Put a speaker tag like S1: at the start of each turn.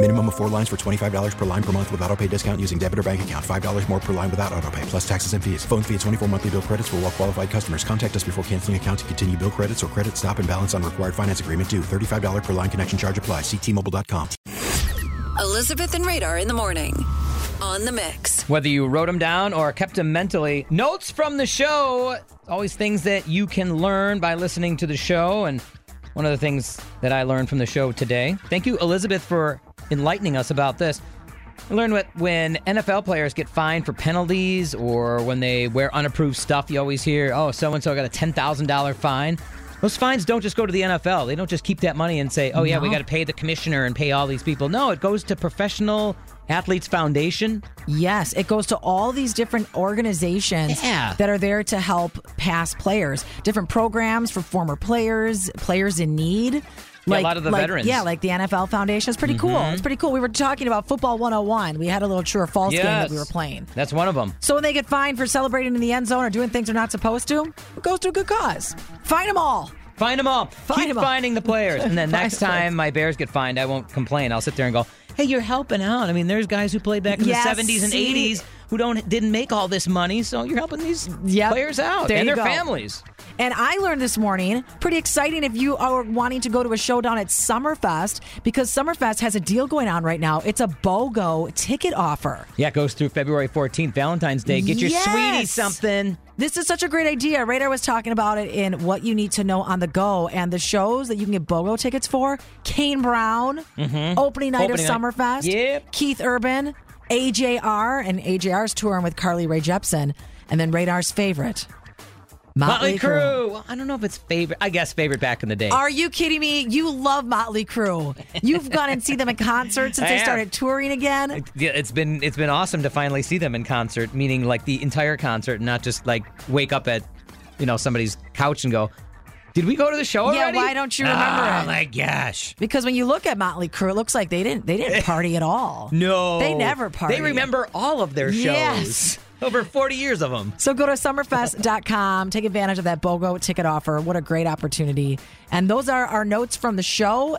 S1: Minimum of four lines for $25 per line per month with auto pay discount using debit or bank account. $5 more per line without auto pay, plus taxes and fees. Phone fee at 24 monthly bill credits for all well qualified customers. Contact us before canceling account to continue bill credits or credit stop and balance on required finance agreement due. $35 per line connection charge apply. Ctmobile.com.
S2: Elizabeth and Radar in the morning on the mix.
S3: Whether you wrote them down or kept them mentally, notes from the show, always things that you can learn by listening to the show. And one of the things that I learned from the show today, thank you, Elizabeth, for enlightening us about this. I learned what when NFL players get fined for penalties or when they wear unapproved stuff, you always hear, oh, so and so got a $10,000 fine. Those fines don't just go to the NFL. They don't just keep that money and say, oh, yeah, we got to pay the commissioner and pay all these people. No, it goes to Professional Athletes Foundation.
S4: Yes, it goes to all these different organizations
S3: Yeah.
S4: that are there to help past players. Different programs for former players, players in need.
S3: Yeah, a lot of the
S4: like-
S3: veterans.
S4: Yeah, like the NFL Foundation. It's pretty cool.
S3: Mhm.
S4: It's pretty cool. We were talking about Football 101. We had a little true or false game that we were playing.
S3: That's one of them.
S4: So when they get fined for celebrating in the end zone or doing things they're not supposed to, it goes to a good cause. Find them all.
S3: Find them all.
S4: Find
S3: Keep
S4: 'em all.
S3: finding the players. And then next time my Bears get fined, I won't complain. I'll sit there and go, hey, you're helping out. I mean, there's guys who played back in
S4: Yes,
S3: the 70s and
S4: see?
S3: 80s who don't didn't make all this money, so you're helping these
S4: Yep.
S3: players out
S4: There
S3: and their
S4: go.
S3: families.
S4: And I learned this morning, pretty exciting if you are wanting to go to a showdown at Summerfest, because Summerfest has a deal going on right now. It's a BOGO ticket offer.
S3: Yeah, it goes through February 14th, Valentine's Day. Get your
S4: Yes.
S3: sweetie something.
S4: This is such a great idea. Radar was talking about it in What You Need to Know on the Go, and the shows that you can get BOGO tickets for Kane Brown, mm-hmm. opening night
S3: Opening
S4: of
S3: night.
S4: Summerfest,
S3: Yep.
S4: Keith Urban, AJR, and AJR's touring with Carly Rae Jepsen, and then Radar's favorite, Motley,
S3: Motley Crue. Well, I don't know if it's favorite. I guess favorite back in the day.
S4: Are you kidding me? You love Motley Crue. You've gone and see them in concert since
S3: I
S4: they
S3: have.
S4: started touring again.
S3: yeah, it's been it's been awesome to finally see them in concert, meaning like the entire concert, not just like wake up at you know somebody's couch and go, "Did we go to the show
S4: Yeah,
S3: already?"
S4: why don't you remember
S3: oh,
S4: it?
S3: my gosh.
S4: Because when you look at Motley Crue, it looks like they didn't they didn't party at all.
S3: No.
S4: They never party.
S3: They remember all of their shows.
S4: Yes.
S3: Over 40 years of them.
S4: So go to summerfest.com, take advantage of that BOGO ticket offer. What a great opportunity. And those are our notes from the show.